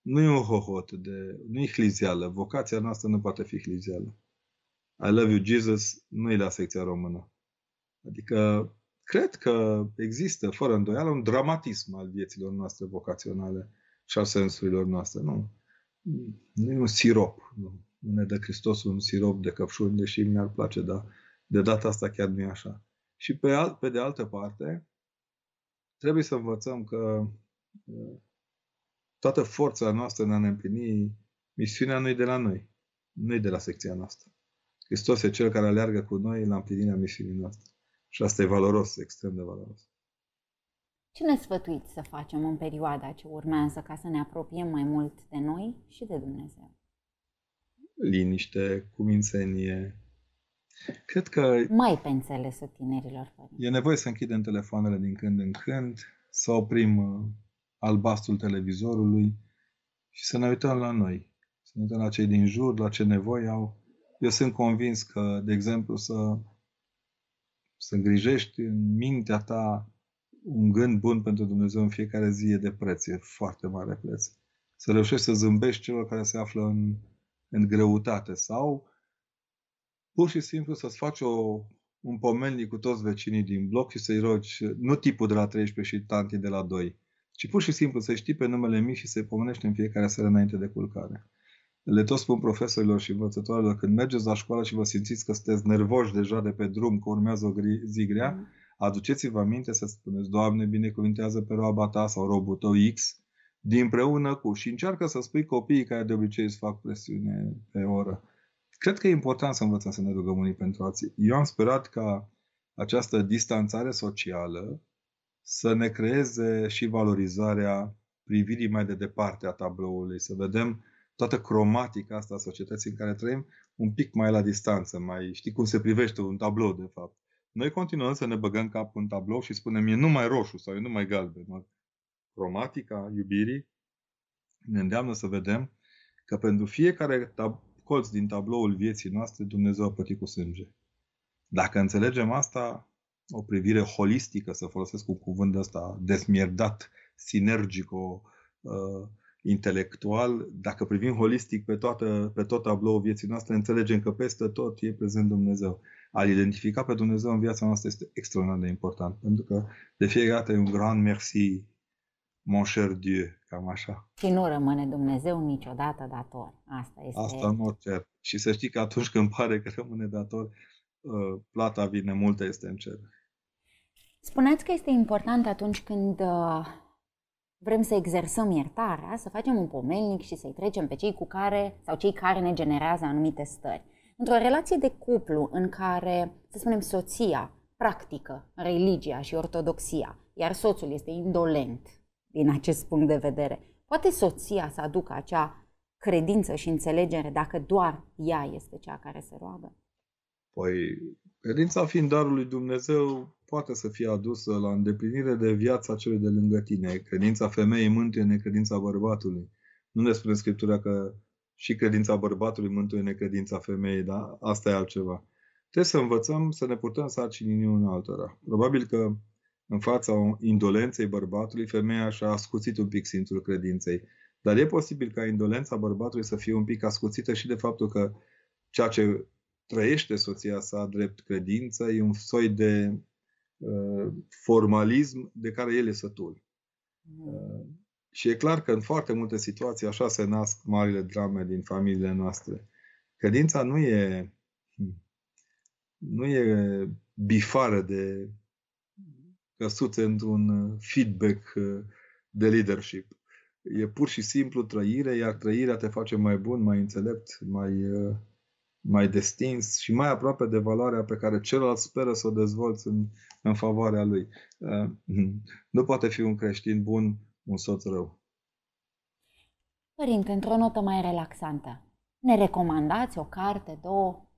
Nu e un hohot, de, nu e hlizială. Vocația noastră nu poate fi hlizială. I love you, Jesus, nu e la secția română. Adică, cred că există, fără îndoială, un dramatism al vieților noastre vocaționale și al sensurilor noastre. Nu, nu e un sirop. Nu, nu ne dă Hristos un sirop de căpșuni, deși mi-ar place, dar de data asta chiar nu e așa. Și pe, alt, pe de altă parte, trebuie să învățăm că uh, toată forța noastră în a ne împlini misiunea nu e de la noi, nu e de la secția noastră. Hristos e Cel care aleargă cu noi la împlinirea misiunii noastre. Și asta e valoros, extrem de valoros. Ce ne sfătuiți să facem în perioada ce urmează ca să ne apropiem mai mult de noi și de Dumnezeu? Liniște, cumințenie, Cred că... Mai pe înțelesul tinerilor. Părinți. E nevoie să închidem telefoanele din când în când, să oprim uh, albastrul televizorului și să ne uităm la noi. Să ne uităm la cei din jur, la ce nevoie au. Eu sunt convins că, de exemplu, să, să îngrijești în mintea ta un gând bun pentru Dumnezeu în fiecare zi e de preț, e foarte mare preț. Să reușești să zâmbești celor care se află în, în greutate sau pur și simplu să-ți faci o, un pomelnic cu toți vecinii din bloc și să-i rogi, nu tipul de la 13 și tanti de la 2, ci pur și simplu să știi pe numele mic și să-i pomenești în fiecare seară înainte de culcare. Le tot spun profesorilor și învățătorilor, când mergeți la școală și vă simțiți că sunteți nervoși deja de pe drum, că urmează o zi grea, mm. aduceți-vă aminte să spuneți, Doamne, binecuvintează pe roaba ta sau robul tău X, dinpreună cu, și încearcă să spui copiii care de obicei îți fac presiune pe oră. Cred că e important să învățăm să ne rugăm unii pentru alții. Eu am sperat ca această distanțare socială să ne creeze și valorizarea privirii mai de departe a tabloului, să vedem toată cromatica asta a societății în care trăim un pic mai la distanță, mai știi cum se privește un tablou de fapt. Noi continuăm să ne băgăm capul în tablou și spunem e numai roșu sau e numai galben. Cromatica iubirii ne îndeamnă să vedem că pentru fiecare tab- colț din tabloul vieții noastre Dumnezeu a plătit cu sânge. Dacă înțelegem asta, o privire holistică, să folosesc un cuvânt ăsta desmierdat, sinergico, uh, intelectual, dacă privim holistic pe, toată, pe tot tabloul vieții noastre, înțelegem că peste tot e prezent Dumnezeu. A identifica pe Dumnezeu în viața noastră este extraordinar de important, pentru că de fiecare dată e un grand merci mon cher Dieu, cam așa. Și nu rămâne Dumnezeu niciodată dator. Asta este... Asta în orice. Și să știi că atunci când pare că rămâne dator, uh, plata vine multă, este în cer. Spuneți că este important atunci când uh, vrem să exersăm iertarea, să facem un pomelnic și să-i trecem pe cei cu care sau cei care ne generează anumite stări. Într-o relație de cuplu în care, să spunem, soția practică religia și ortodoxia, iar soțul este indolent din acest punct de vedere, poate soția să aducă acea credință și înțelegere dacă doar ea este cea care se roagă? Păi, credința fiind darul lui Dumnezeu, poate să fie adusă la îndeplinire de viața celui de lângă tine. Credința femeii mântuie necredința bărbatului. Nu ne spune Scriptura că și credința bărbatului mântuie necredința femeii, dar asta e altceva. Trebuie să învățăm să ne purtăm sarcinii unul altora. Probabil că în fața indolenței bărbatului, femeia și-a ascuțit un pic simțul credinței. Dar e posibil ca indolența bărbatului să fie un pic ascuțită și de faptul că ceea ce trăiește soția sa drept credință e un soi de uh, formalism de care el e sătul. Mm. Uh, și e clar că în foarte multe situații așa se nasc marile drame din familiile noastre. Credința nu e nu e bifare de căsuțe într-un feedback uh, de leadership. E pur și simplu trăire, iar trăirea te face mai bun, mai înțelept, mai, uh, mai destins și mai aproape de valoarea pe care celălalt speră să o dezvolți în, în favoarea lui. Uh, nu poate fi un creștin bun un soț rău. Părinte, într-o notă mai relaxantă, ne recomandați o carte, două?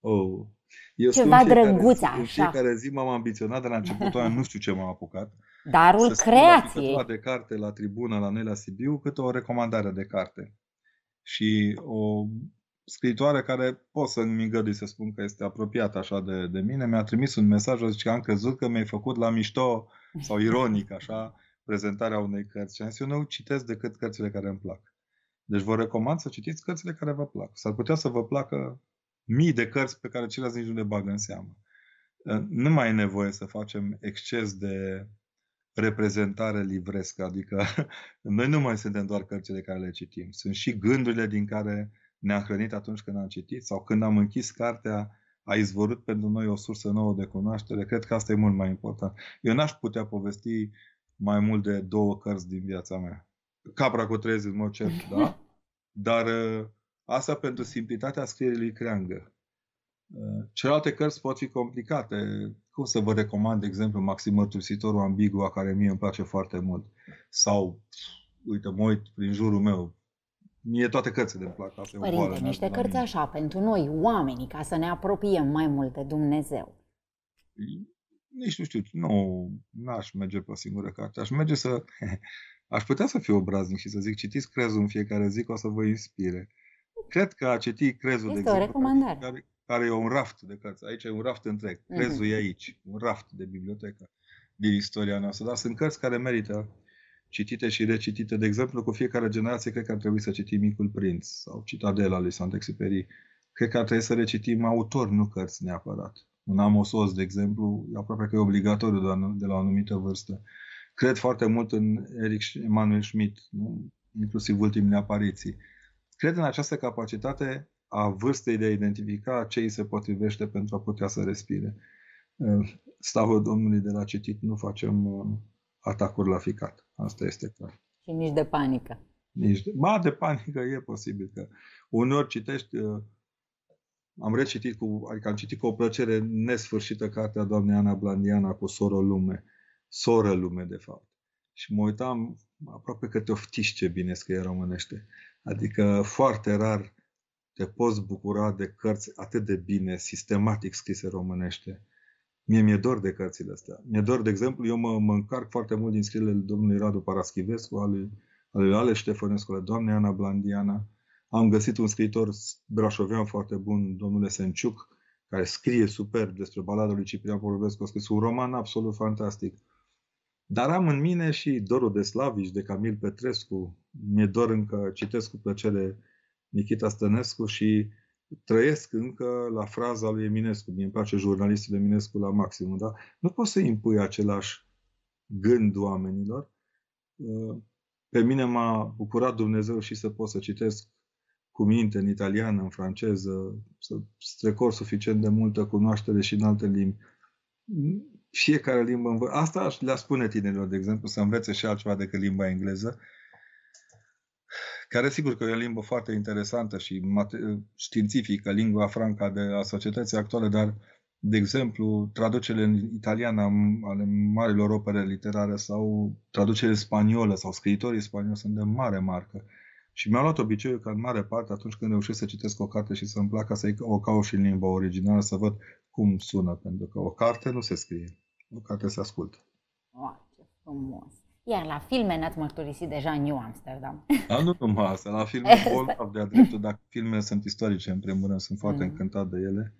Oh, eu Ceva drăguț așa. În fiecare zi m-am ambiționat de la începutul anului, nu știu ce m-am apucat. Darul să creației. Să de carte la tribună la Nelea Sibiu, câte o recomandare de carte. Și o scriitoare care pot să-mi îngădui să spun că este apropiată așa de, de mine, mi-a trimis un mesaj, zice că am crezut că mi-ai făcut la mișto sau ironic, așa, prezentarea unei cărți. Și am zis, eu nu citesc decât cărțile care îmi plac. Deci vă recomand să citiți cărțile care vă plac. S-ar putea să vă placă mii de cărți pe care ceilalți nici nu le bagă în seamă. Nu mai e nevoie să facem exces de reprezentare livrescă, adică noi nu mai suntem doar cărțile care le citim, sunt și gândurile din care ne-am hrănit atunci când am citit sau când am închis cartea, a izvorât pentru noi o sursă nouă de cunoaștere. Cred că asta e mult mai important. Eu n-aș putea povesti mai mult de două cărți din viața mea. Capra cu trezi, în mod cert, da? Dar uh, asta pentru simplitatea scrierii creangă. Uh, celelalte cărți pot fi complicate. Cum să vă recomand, de exemplu, Maxim Mărturisitorul Ambigua, care mie îmi place foarte mult. Sau, uite, mă uit prin jurul meu, Mie toate cărțile îmi plac. Asta Părinte, niște cărți așa, pentru noi, oamenii, ca să ne apropiem mai mult de Dumnezeu nici nu știu, nu n-aș merge pe o singură carte. Aș merge să... Aș putea să fiu obraznic și să zic, citiți crezul în fiecare zi, că o să vă inspire. Cred că a citi crezul, este de exemplu, o recomandare. Care, care e un raft de cărți. Aici e un raft întreg. Mhm. Crezul mm-hmm. e aici. Un raft de bibliotecă din istoria noastră. Dar sunt cărți care merită citite și recitite. De exemplu, cu fiecare generație cred că ar trebui să citim Micul Prinț sau Citadela lui Saint-Exupéry. Cred că ar trebui să recitim autori, nu cărți neapărat un Amos de exemplu, aproape că e obligatoriu de la o anumită vârstă. Cred foarte mult în Eric Emanuel Schmidt, nu? inclusiv ultimele apariții. Cred în această capacitate a vârstei de a identifica ce îi se potrivește pentru a putea să respire. Stavul Domnului de la citit nu facem uh, atacuri la ficat. Asta este clar. Și nici de panică. Nici de, ba, de panică e posibil că uneori citești uh, am recitit cu, adică am citit cu o plăcere nesfârșită cartea doamnei Ana Blandiana cu Soră Lume. Soră Lume, de fapt. Și mă uitam aproape că te oftiși ce bine scrie românește. Adică foarte rar te poți bucura de cărți atât de bine, sistematic scrise românește. Mie mi-e dor de cărțile astea. Mi-e dor, de exemplu, eu mă, mă încarc foarte mult din scrierile domnului Radu Paraschivescu, al lui, al lui Ale Ștefănescu, ale doamnei Ana Blandiana, am găsit un scriitor brașovean foarte bun, domnule Senciuc, care scrie superb despre balada lui Ciprian Porurbescu, a scris un roman absolut fantastic. Dar am în mine și Dorul de Slavici, de Camil Petrescu. Mi-e dor încă, citesc cu plăcere Nikita Stănescu și trăiesc încă la fraza lui Eminescu. mi îmi place jurnalistul Eminescu la maximum, dar nu poți să impui același gând oamenilor. Pe mine m-a bucurat Dumnezeu și să pot să citesc cu minte în italiană, în franceză, să strecor suficient de multă cunoaștere și în alte limbi. Fiecare limbă învă... Asta le spune tinerilor, de exemplu, să învețe și altceva decât limba engleză, care sigur că e o limbă foarte interesantă și mate- științifică, lingua franca de a societății actuale, dar de exemplu, traducerile în italiană ale marilor opere literare sau traducerile spaniolă sau scriitorii spanioli sunt de mare marcă. Și mi-am luat obiceiul că în mare parte atunci când reușesc să citesc o carte și să-mi placă să o caut și în limba originală să văd cum sună, pentru că o carte nu se scrie, o carte se ascultă. Oh, ce frumos! Iar la filme ne-ați mărturisit deja în New Amsterdam. Da, nu numai asta. La filme bolnav de-a dreptul, dacă filmele sunt istorice, în primul rând, sunt foarte mm. încântat de ele.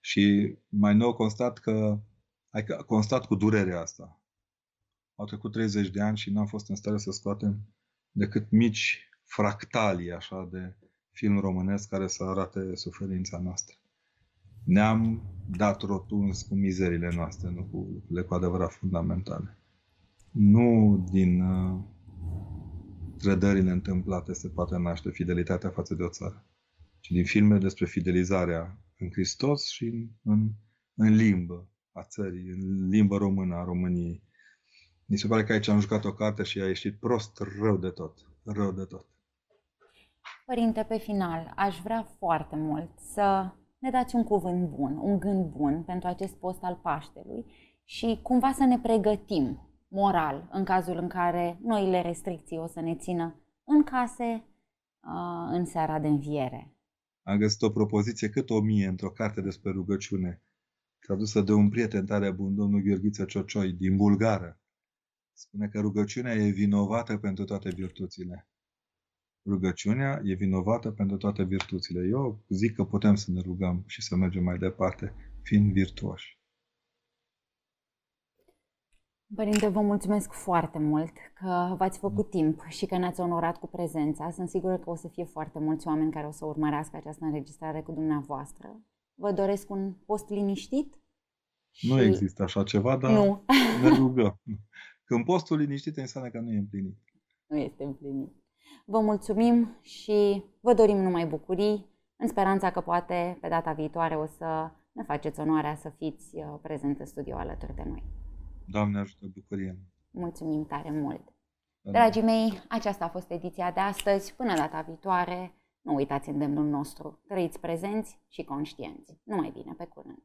Și mai nou constat că, adică constat cu durerea asta. Au trecut 30 de ani și n-am fost în stare să scoatem decât mici fractalii așa de film românesc care să arate suferința noastră. Ne-am dat rotunzi cu mizerile noastre, nu cu lucrurile cu adevărat fundamentale. Nu din uh, trădările întâmplate se poate naște fidelitatea față de o țară, ci din filme despre fidelizarea în Hristos și în, în, în limbă a țării, în limba română a României. Mi se pare că aici am jucat o carte și a ieșit prost rău de tot. Rău de tot. Părinte, pe final, aș vrea foarte mult să ne dați un cuvânt bun, un gând bun pentru acest post al Paștelui și cumva să ne pregătim moral în cazul în care noile restricții o să ne țină în case în seara de înviere. Am găsit o propoziție cât o mie într-o carte despre rugăciune, tradusă de un prieten tare bun, domnul Gheorghiță Ciocioi, din bulgară. Spune că rugăciunea e vinovată pentru toate virtuțile. Rugăciunea e vinovată pentru toate virtuțile. Eu zic că putem să ne rugăm și să mergem mai departe, fiind virtuoși. Părinte, vă mulțumesc foarte mult că v-ați făcut timp și că ne-ați onorat cu prezența. Sunt sigură că o să fie foarte mulți oameni care o să urmărească această înregistrare cu dumneavoastră. Vă doresc un post liniștit. Nu și... există așa ceva, dar nu. ne rugăm. Când postul liniștit înseamnă că nu e împlinit. Nu este împlinit. Vă mulțumim și vă dorim numai bucurii, în speranța că poate pe data viitoare o să ne faceți onoarea să fiți uh, prezent în studio alături de noi. Doamne ajută, bucurie! Mulțumim tare mult! Doamne. Dragii mei, aceasta a fost ediția de astăzi. Până data viitoare, nu uitați îndemnul nostru. Trăiți prezenți și conștienți. Numai bine, pe curând!